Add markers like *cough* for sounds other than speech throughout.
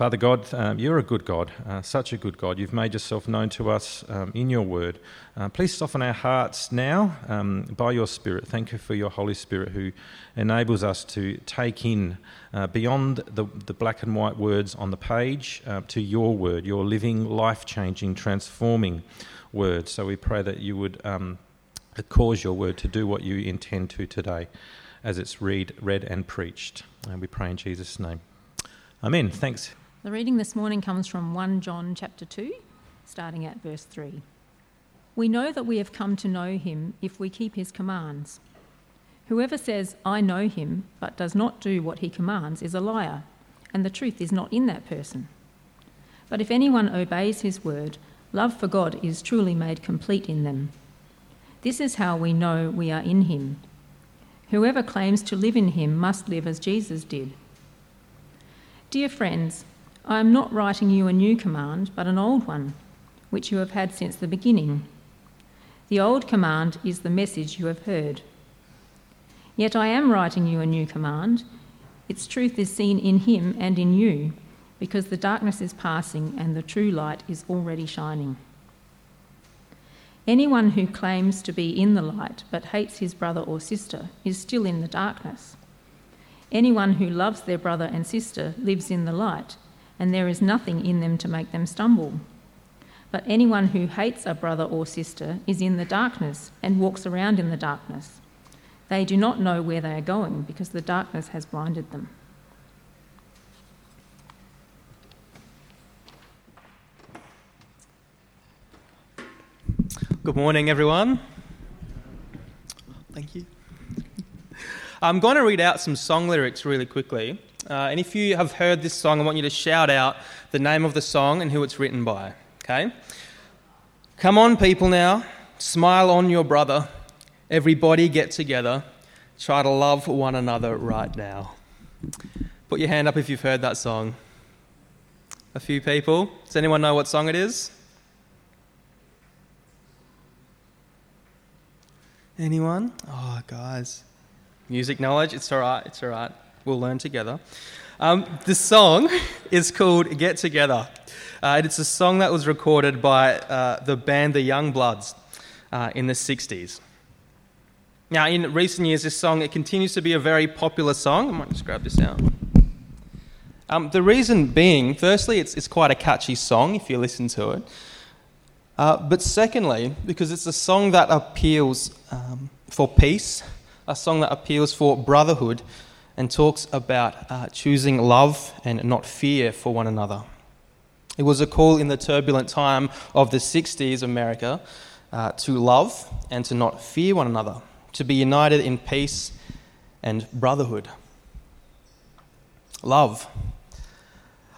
Father God, um, you're a good God, uh, such a good God. You've made yourself known to us um, in your word. Uh, please soften our hearts now um, by your Spirit. Thank you for your Holy Spirit who enables us to take in uh, beyond the, the, black and white words on the page uh, to your word, your living, life changing, transforming word. So we pray that you would um, cause your word to do what you intend to today as it's read, read and preached. And we pray in Jesus' name. Amen. Thanks. The reading this morning comes from 1 John chapter 2, starting at verse 3. We know that we have come to know him if we keep his commands. Whoever says, I know him, but does not do what he commands, is a liar, and the truth is not in that person. But if anyone obeys his word, love for God is truly made complete in them. This is how we know we are in him. Whoever claims to live in him must live as Jesus did. Dear friends, I am not writing you a new command, but an old one, which you have had since the beginning. The old command is the message you have heard. Yet I am writing you a new command. Its truth is seen in him and in you, because the darkness is passing and the true light is already shining. Anyone who claims to be in the light but hates his brother or sister is still in the darkness. Anyone who loves their brother and sister lives in the light and there is nothing in them to make them stumble. But anyone who hates a brother or sister is in the darkness and walks around in the darkness. They do not know where they are going because the darkness has blinded them. Good morning, everyone. Thank you. I'm going to read out some song lyrics really quickly. Uh, and if you have heard this song, I want you to shout out the name of the song and who it's written by. Okay? Come on, people, now. Smile on your brother. Everybody get together. Try to love one another right now. Put your hand up if you've heard that song. A few people. Does anyone know what song it is? Anyone? Oh, guys. Music knowledge? It's all right. It's all right. We'll learn together. Um, the song *laughs* is called Get Together. Uh, it's a song that was recorded by uh, the band The Youngbloods uh, in the 60s. Now, in recent years, this song it continues to be a very popular song. I might just grab this out. Um, the reason being, firstly, it's, it's quite a catchy song if you listen to it. Uh, but secondly, because it's a song that appeals um, for peace, a song that appeals for brotherhood, and talks about uh, choosing love and not fear for one another. It was a call in the turbulent time of the 60s America uh, to love and to not fear one another, to be united in peace and brotherhood. Love.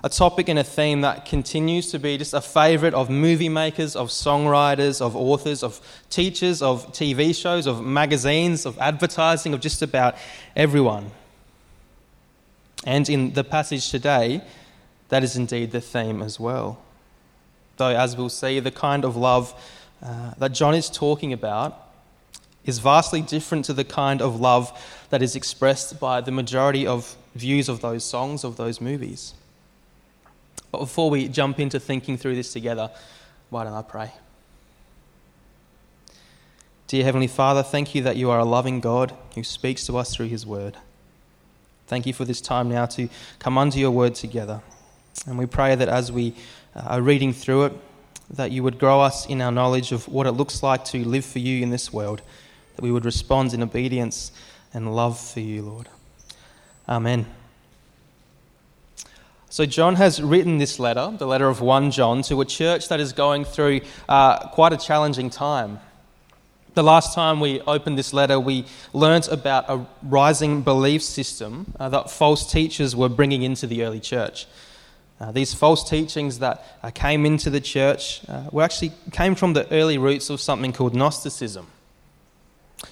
A topic and a theme that continues to be just a favourite of movie makers, of songwriters, of authors, of teachers, of TV shows, of magazines, of advertising, of just about everyone. And in the passage today, that is indeed the theme as well. Though, as we'll see, the kind of love uh, that John is talking about is vastly different to the kind of love that is expressed by the majority of views of those songs, of those movies. But before we jump into thinking through this together, why don't I pray? Dear Heavenly Father, thank you that you are a loving God who speaks to us through His Word. Thank you for this time now to come under your word together. And we pray that as we uh, are reading through it, that you would grow us in our knowledge of what it looks like to live for you in this world, that we would respond in obedience and love for you, Lord. Amen. So, John has written this letter, the letter of 1 John, to a church that is going through uh, quite a challenging time. The last time we opened this letter, we learnt about a rising belief system uh, that false teachers were bringing into the early church. Uh, these false teachings that uh, came into the church uh, were actually came from the early roots of something called Gnosticism.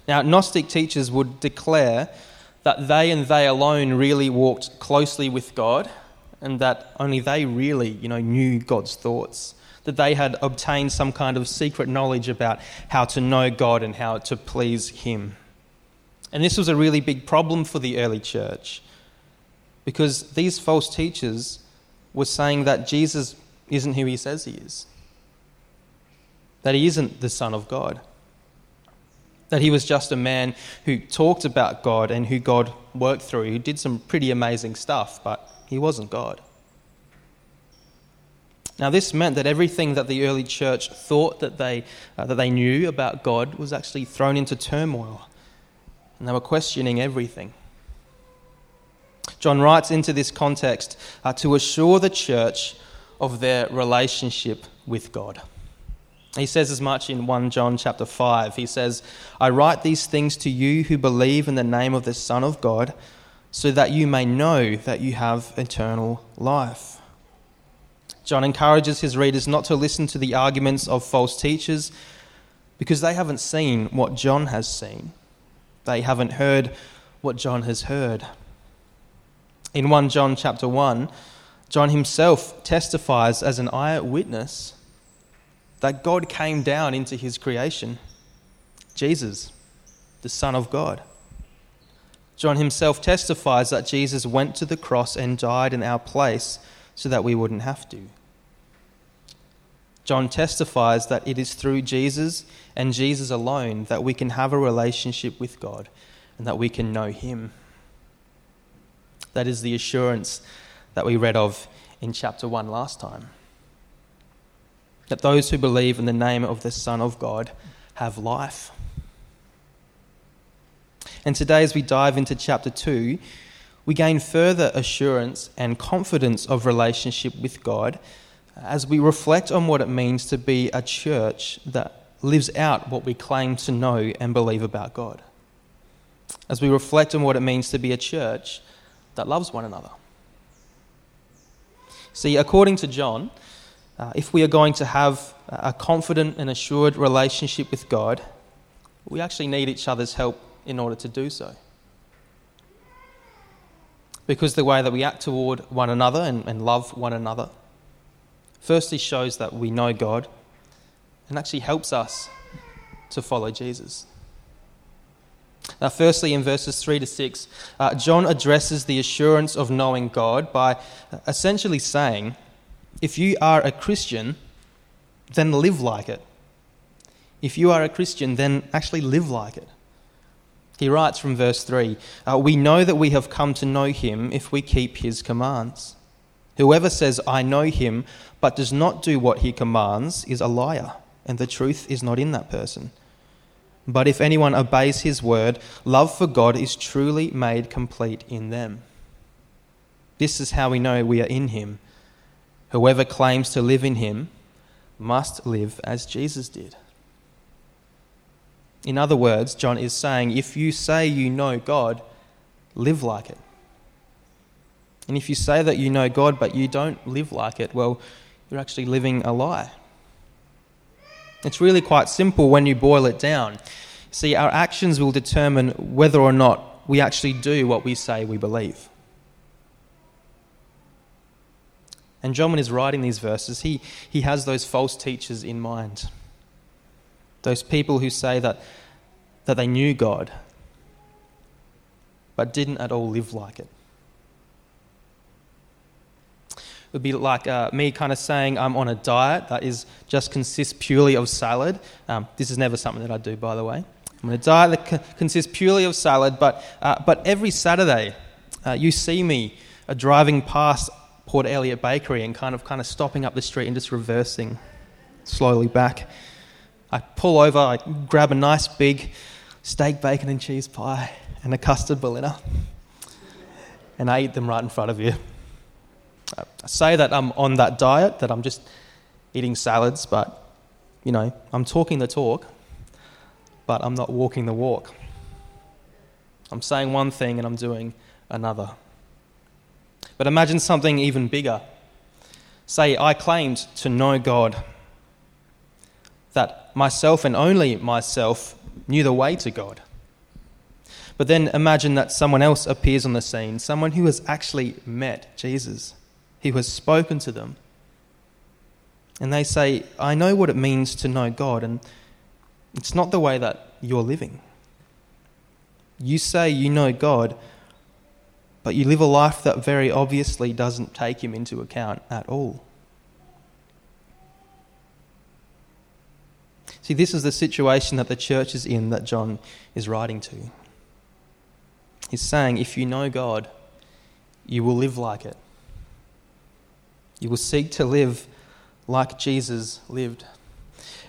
Now, Gnostic teachers would declare that they and they alone really walked closely with God, and that only they really, you know, knew God's thoughts that they had obtained some kind of secret knowledge about how to know God and how to please Him. And this was a really big problem for the early church because these false teachers were saying that Jesus isn't who he says he is, that he isn't the Son of God, that he was just a man who talked about God and who God worked through, who did some pretty amazing stuff, but he wasn't God. Now, this meant that everything that the early church thought that they, uh, that they knew about God was actually thrown into turmoil. And they were questioning everything. John writes into this context uh, to assure the church of their relationship with God. He says as much in 1 John chapter 5. He says, I write these things to you who believe in the name of the Son of God, so that you may know that you have eternal life. John encourages his readers not to listen to the arguments of false teachers because they haven't seen what John has seen. They haven't heard what John has heard. In 1 John chapter 1, John himself testifies as an eyewitness that God came down into his creation. Jesus, the Son of God. John himself testifies that Jesus went to the cross and died in our place so that we wouldn't have to. John testifies that it is through Jesus and Jesus alone that we can have a relationship with God and that we can know Him. That is the assurance that we read of in chapter 1 last time. That those who believe in the name of the Son of God have life. And today, as we dive into chapter 2, we gain further assurance and confidence of relationship with God as we reflect on what it means to be a church that lives out what we claim to know and believe about God. As we reflect on what it means to be a church that loves one another. See, according to John, uh, if we are going to have a confident and assured relationship with God, we actually need each other's help in order to do so. Because the way that we act toward one another and, and love one another firstly shows that we know God and actually helps us to follow Jesus. Now, firstly, in verses 3 to 6, uh, John addresses the assurance of knowing God by essentially saying, if you are a Christian, then live like it. If you are a Christian, then actually live like it. He writes from verse 3 uh, We know that we have come to know him if we keep his commands. Whoever says, I know him, but does not do what he commands, is a liar, and the truth is not in that person. But if anyone obeys his word, love for God is truly made complete in them. This is how we know we are in him. Whoever claims to live in him must live as Jesus did. In other words, John is saying if you say you know God, live like it. And if you say that you know God but you don't live like it, well, you're actually living a lie. It's really quite simple when you boil it down. See, our actions will determine whether or not we actually do what we say we believe. And John, when he's writing these verses, he, he has those false teachers in mind. Those people who say that, that they knew God, but didn't at all live like it It would be like uh, me kind of saying I'm on a diet that is just consists purely of salad. Um, this is never something that I do, by the way. I'm on a diet that co- consists purely of salad, but, uh, but every Saturday uh, you see me uh, driving past Port Elliot Bakery and kind of, kind of stopping up the street and just reversing slowly back. I pull over, I grab a nice big steak, bacon, and cheese pie and a custard berliner, and I eat them right in front of you. I say that I'm on that diet, that I'm just eating salads, but, you know, I'm talking the talk, but I'm not walking the walk. I'm saying one thing and I'm doing another. But imagine something even bigger. Say, I claimed to know God, that myself and only myself knew the way to God. But then imagine that someone else appears on the scene, someone who has actually met Jesus who has spoken to them. And they say, I know what it means to know God, and it's not the way that you're living. You say you know God, but you live a life that very obviously doesn't take Him into account at all. See, this is the situation that the church is in that John is writing to. He's saying, if you know God, you will live like it. You will seek to live like Jesus lived.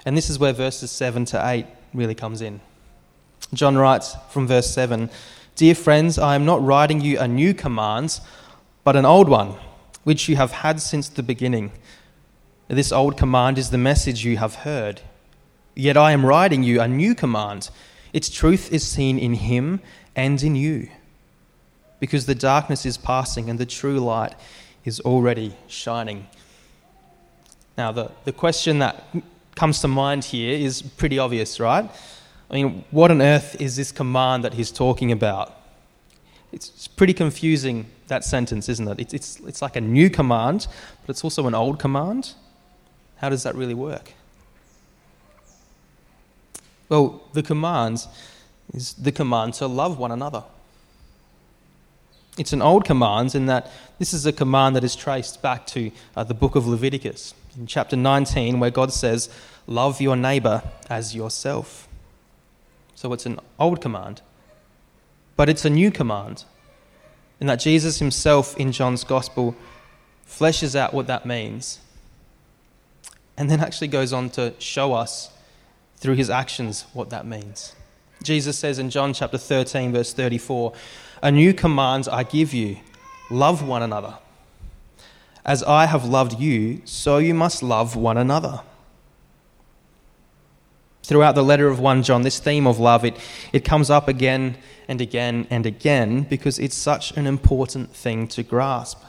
And this is where verses 7 to 8 really comes in. John writes from verse 7 Dear friends, I am not writing you a new command, but an old one, which you have had since the beginning. This old command is the message you have heard. Yet I am writing you a new command. Its truth is seen in him and in you, because the darkness is passing and the true light is already shining. Now, the, the question that comes to mind here is pretty obvious, right? I mean, what on earth is this command that he's talking about? It's pretty confusing, that sentence, isn't it? It's, it's, it's like a new command, but it's also an old command. How does that really work? Well, the command is the command to love one another. It's an old command in that this is a command that is traced back to uh, the book of Leviticus, in chapter 19, where God says, Love your neighbor as yourself. So it's an old command, but it's a new command, in that Jesus himself in John's gospel fleshes out what that means, and then actually goes on to show us through his actions what that means. Jesus says in John chapter 13, verse 34, A new command I give you love one another. As I have loved you, so you must love one another. Throughout the letter of 1 John, this theme of love, it, it comes up again and again and again because it's such an important thing to grasp.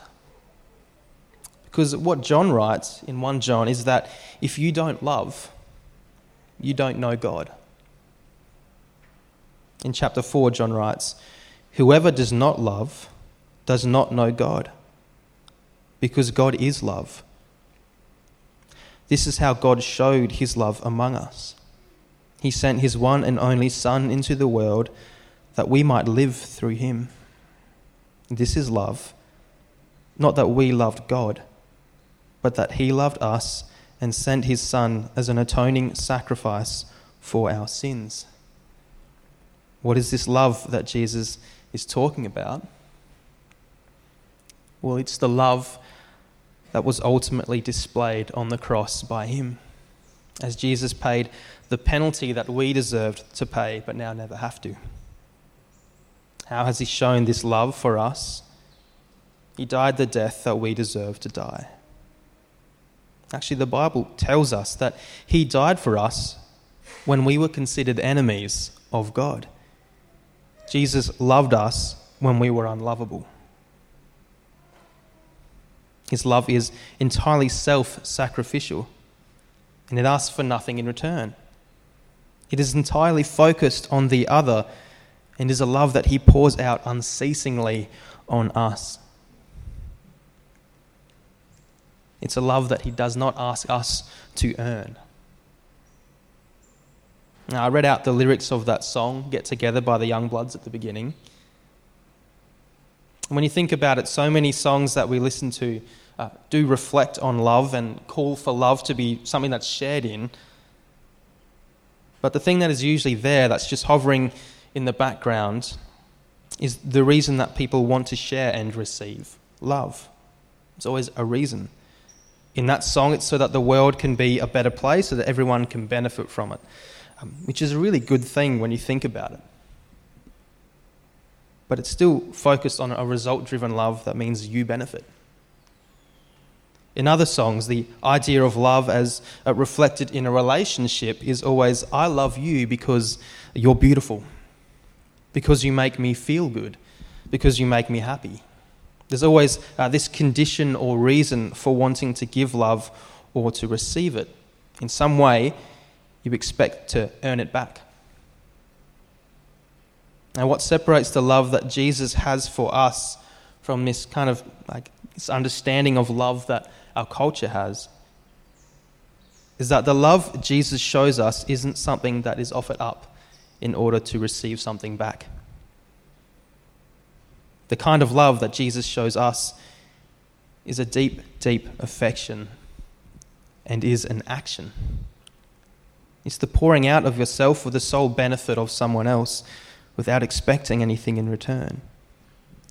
Because what John writes in 1 John is that if you don't love, you don't know God. In chapter 4, John writes, Whoever does not love does not know God, because God is love. This is how God showed his love among us. He sent his one and only Son into the world that we might live through him. This is love, not that we loved God, but that he loved us and sent his Son as an atoning sacrifice for our sins. What is this love that Jesus is talking about? Well, it's the love that was ultimately displayed on the cross by him, as Jesus paid the penalty that we deserved to pay but now never have to. How has he shown this love for us? He died the death that we deserve to die. Actually, the Bible tells us that He died for us when we were considered enemies of God. Jesus loved us when we were unlovable. His love is entirely self sacrificial, and it asks for nothing in return. It is entirely focused on the other and is a love that He pours out unceasingly on us. It's a love that He does not ask us to earn. Now, I read out the lyrics of that song, Get Together by the Youngbloods, at the beginning. when you think about it, so many songs that we listen to uh, do reflect on love and call for love to be something that's shared in. But the thing that is usually there, that's just hovering in the background, is the reason that people want to share and receive love. There's always a reason in that song, it's so that the world can be a better place, so that everyone can benefit from it, um, which is a really good thing when you think about it. But it's still focused on a result driven love that means you benefit. In other songs, the idea of love as uh, reflected in a relationship is always I love you because you're beautiful, because you make me feel good, because you make me happy. There's always uh, this condition or reason for wanting to give love or to receive it. In some way, you expect to earn it back. Now, what separates the love that Jesus has for us from this kind of like this understanding of love that our culture has is that the love Jesus shows us isn't something that is offered up in order to receive something back. The kind of love that Jesus shows us is a deep, deep affection and is an action. It's the pouring out of yourself for the sole benefit of someone else without expecting anything in return.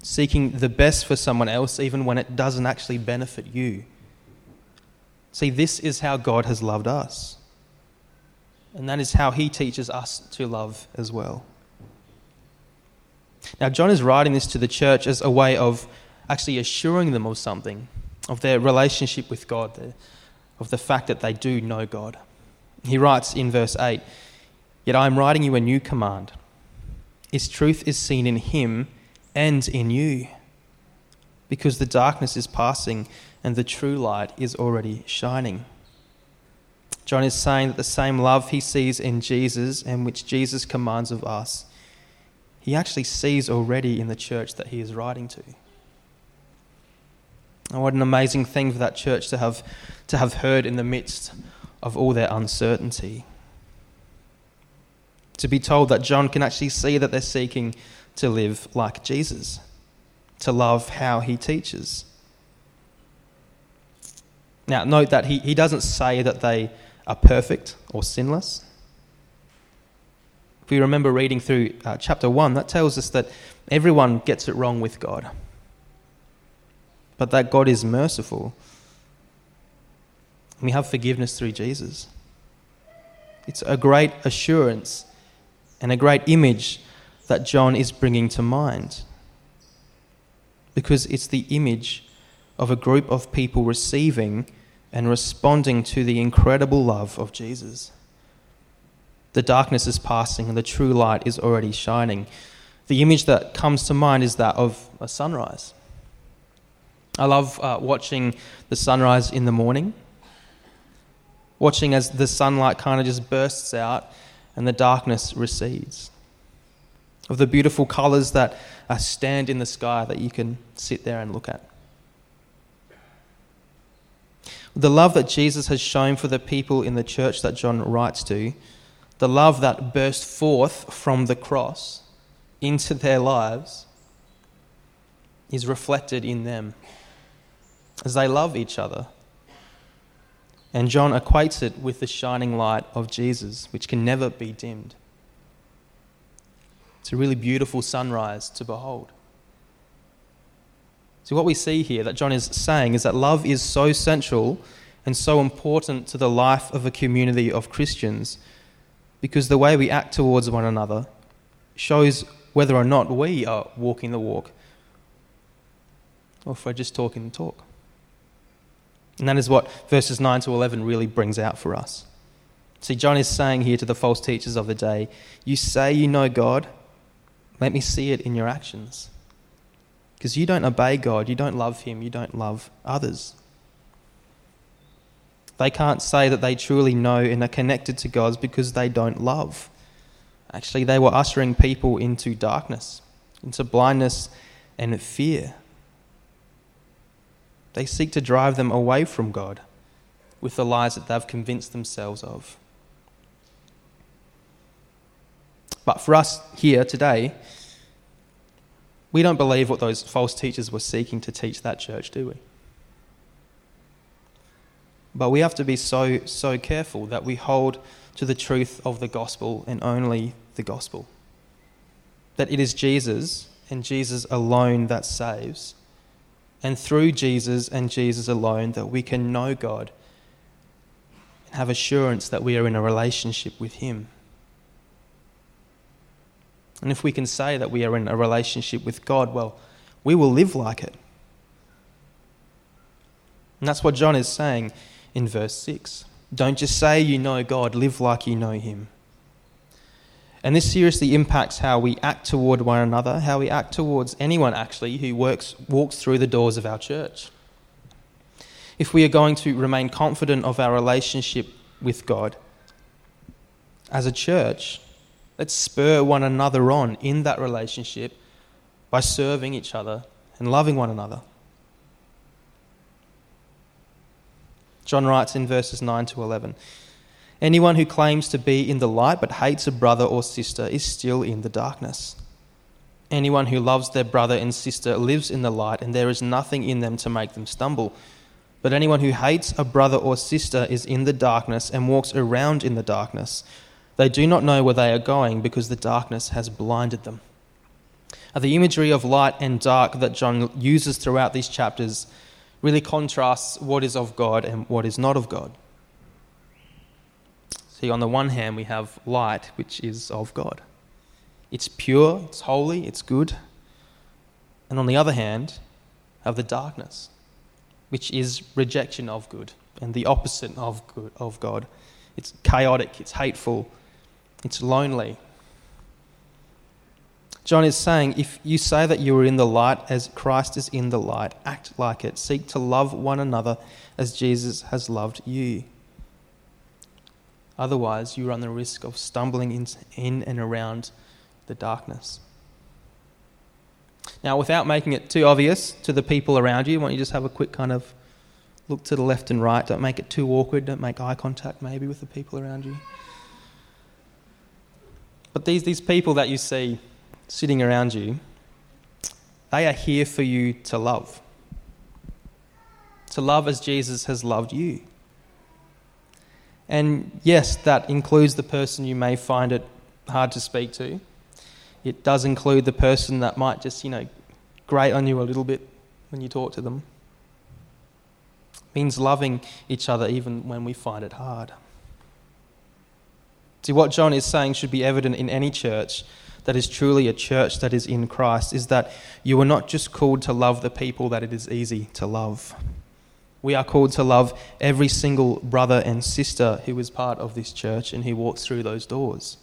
Seeking the best for someone else even when it doesn't actually benefit you. See, this is how God has loved us. And that is how he teaches us to love as well. Now, John is writing this to the church as a way of actually assuring them of something, of their relationship with God, of the fact that they do know God. He writes in verse 8 Yet I am writing you a new command. Its truth is seen in him and in you, because the darkness is passing and the true light is already shining. John is saying that the same love he sees in Jesus and which Jesus commands of us, he actually sees already in the church that he is writing to. And what an amazing thing for that church to have, to have heard in the midst of all their uncertainty. To be told that John can actually see that they're seeking to live like Jesus, to love how he teaches. Now, note that he, he doesn't say that they are perfect or sinless. We remember reading through uh, chapter 1, that tells us that everyone gets it wrong with God, but that God is merciful we have forgiveness through Jesus. It's a great assurance and a great image that John is bringing to mind. Because it's the image of a group of people receiving and responding to the incredible love of Jesus. The darkness is passing and the true light is already shining. The image that comes to mind is that of a sunrise. I love uh, watching the sunrise in the morning watching as the sunlight kind of just bursts out and the darkness recedes. Of the beautiful colours that uh, stand in the sky that you can sit there and look at. The love that Jesus has shown for the people in the church that John writes to, the love that burst forth from the cross into their lives, is reflected in them as they love each other and John equates it with the shining light of Jesus, which can never be dimmed. It's a really beautiful sunrise to behold. So, what we see here that John is saying is that love is so central and so important to the life of a community of Christians because the way we act towards one another shows whether or not we are walking the walk or if we're just talking the talk. And that is what verses 9 to 11 really brings out for us. See, John is saying here to the false teachers of the day, You say you know God, let me see it in your actions. Because you don't obey God, you don't love Him, you don't love others. They can't say that they truly know and are connected to God because they don't love. Actually, they were ushering people into darkness, into blindness and fear. They seek to drive them away from God with the lies that they've convinced themselves of. But for us here today, we don't believe what those false teachers were seeking to teach that church, do we? But we have to be so, so careful that we hold to the truth of the gospel and only the gospel. That it is Jesus and Jesus alone that saves and through Jesus and Jesus alone that we can know God and have assurance that we are in a relationship with Him. And if we can say that we are in a relationship with God, well, we will live like it. And that's what John is saying in verse 6. Don't just say you know God, live like you know Him. And this seriously impacts how we act toward one another, how we act towards anyone actually who works, walks through the doors of our church. If we are going to remain confident of our relationship with God as a church, let's spur one another on in that relationship by serving each other and loving one another. John writes in verses 9 to 11 Anyone who claims to be in the light but hates a brother or sister is still in the darkness. Anyone who loves their brother and sister lives in the light, and there is nothing in them to make them stumble. But anyone who hates a brother or sister is in the darkness and walks around in the darkness. They do not know where they are going because the darkness has blinded them. The imagery of light and dark that John uses throughout these chapters really contrasts what is of God and what is not of God. See, on the one hand, we have light, which is of God. It's pure, it's holy, it's good. And on the other hand, have the darkness, which is rejection of good and the opposite of, good, of God. It's chaotic, it's hateful, it's lonely. John is saying if you say that you are in the light as Christ is in the light, act like it. Seek to love one another as Jesus has loved you. Otherwise, you run the risk of stumbling in, and around the darkness. Now, without making it too obvious to the people around you, why don't you just have a quick kind of look to the left and right? Don't make it too awkward. Don't make eye contact maybe with the people around you. But these, these people that you see sitting around you, they are here for you to love. To love as Jesus has loved you. And yes, that includes the person you may find it hard to speak to. It does include the person that might just, you know, grate on you a little bit when you talk to them. It means loving each other even when we find it hard. See, what John is saying should be evident in any church that is truly a church that is in Christ is that you are not just called to love the people that it is easy to love. We are called to love every single brother and sister who is part of this church and who walks through those doors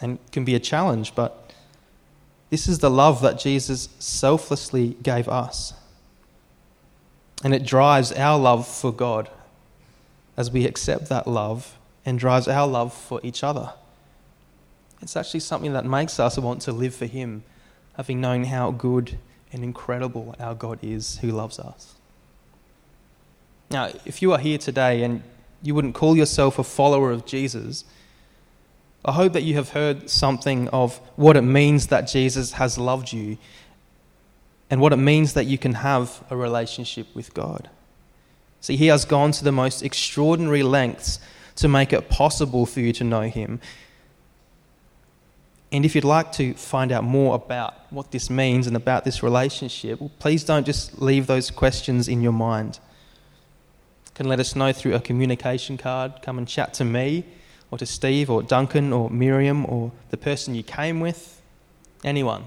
and can be a challenge, but this is the love that Jesus selflessly gave us. And it drives our love for God as we accept that love and drives our love for each other. It's actually something that makes us want to live for Him, having known how good and incredible our God is who loves us. Now, if you are here today and you wouldn't call yourself a follower of Jesus, I hope that you have heard something of what it means that Jesus has loved you and what it means that you can have a relationship with God. See, He has gone to the most extraordinary lengths to make it possible for you to know Him. And if you'd like to find out more about what this means and about this relationship, well, please don't just leave those questions in your mind. You can let us know through a communication card. Come and chat to me or to Steve or Duncan or Miriam or the person you came with, anyone.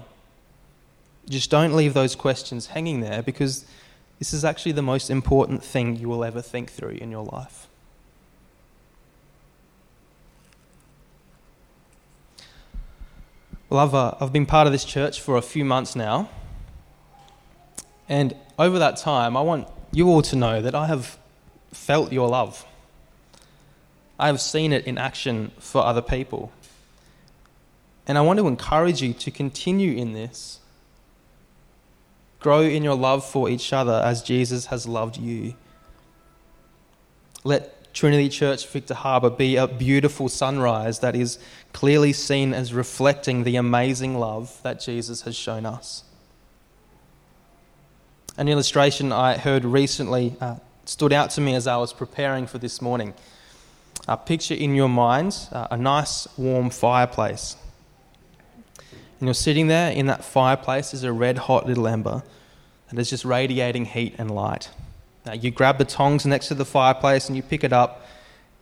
Just don't leave those questions hanging there because this is actually the most important thing you will ever think through in your life. Well, I've, uh, I've been part of this church for a few months now. And over that time, I want you all to know that I have felt your love. I have seen it in action for other people. And I want to encourage you to continue in this. Grow in your love for each other as Jesus has loved you. Let Trinity Church Victor Harbor be a beautiful sunrise that is clearly seen as reflecting the amazing love that Jesus has shown us. An illustration I heard recently uh, stood out to me as I was preparing for this morning. Uh, picture in your mind uh, a nice warm fireplace. And you're sitting there, in that fireplace is a red hot little ember that is just radiating heat and light. Now, you grab the tongs next to the fireplace and you pick it up,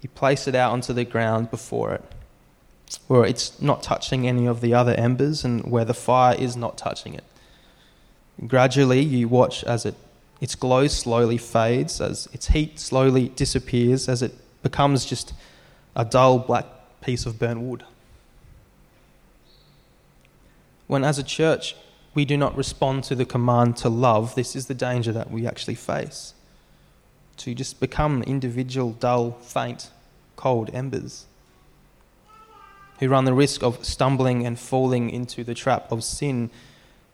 you place it out onto the ground before it, where it's not touching any of the other embers and where the fire is not touching it. Gradually, you watch as it, its glow slowly fades, as its heat slowly disappears, as it becomes just a dull black piece of burnt wood. When, as a church, we do not respond to the command to love, this is the danger that we actually face. To just become individual, dull, faint, cold embers who run the risk of stumbling and falling into the trap of sin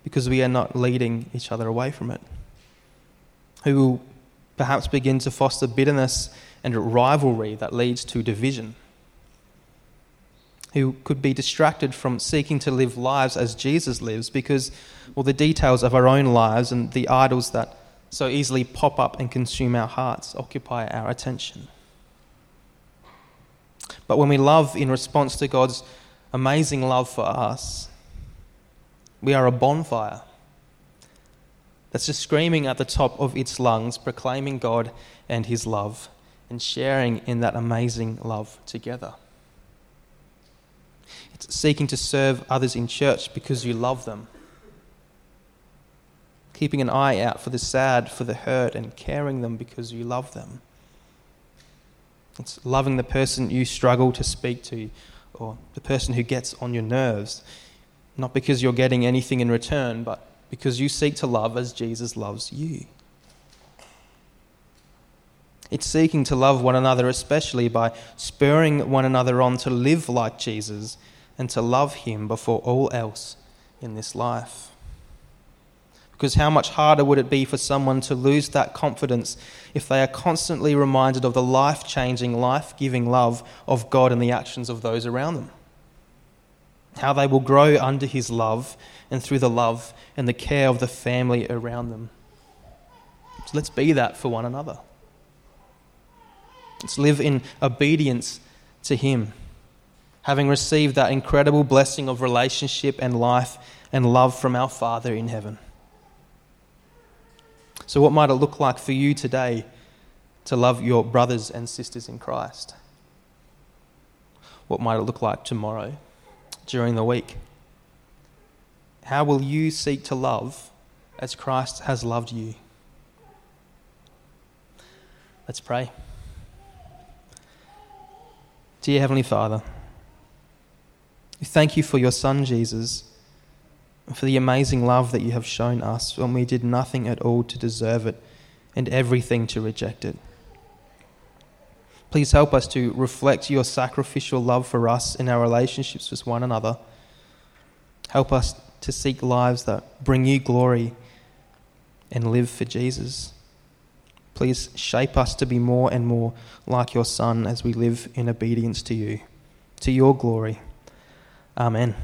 because we are not leading each other away from it. Who will perhaps begin to foster bitterness and rivalry that leads to division, who could be distracted from seeking to live lives as Jesus lives because, well, the details of our own lives and the idols that so easily pop up and consume our hearts occupy our attention. But when we love in response to God's amazing love for us, we are a bonfire that's just screaming at the top of its lungs, proclaiming God and His love and sharing in that amazing love together. It's seeking to serve others in church because you love them. Keeping an eye out for the sad, for the hurt, and caring them because you love them. It's loving the person you struggle to speak to or the person who gets on your nerves, not because you're getting anything in return, but because you seek to love as Jesus loves you. It's seeking to love one another, especially by spurring one another on to live like Jesus and to love Him before all else in this life. Because how much harder would it be for someone to lose that confidence if they are constantly reminded of the life changing, life giving love of God and the actions of those around them? How they will grow under His love and through the love and the care of the family around them. So let's be that for one another. Let's live in obedience to Him, having received that incredible blessing of relationship and life and love from our Father in heaven. So, what might it look like for you today to love your brothers and sisters in Christ? What might it look like tomorrow, during the week? How will you seek to love as Christ has loved you? Let's pray. Dear Heavenly Father, we thank you for your Son, Jesus, for the amazing love that you have shown us when we did nothing at all to deserve it and everything to reject it. Please help us to reflect your sacrificial love for us in our relationships with one another. Help us to seek lives that bring you glory and live for Jesus. Please shape us to be more and more like your Son as we live in obedience to you, to your glory. Amen.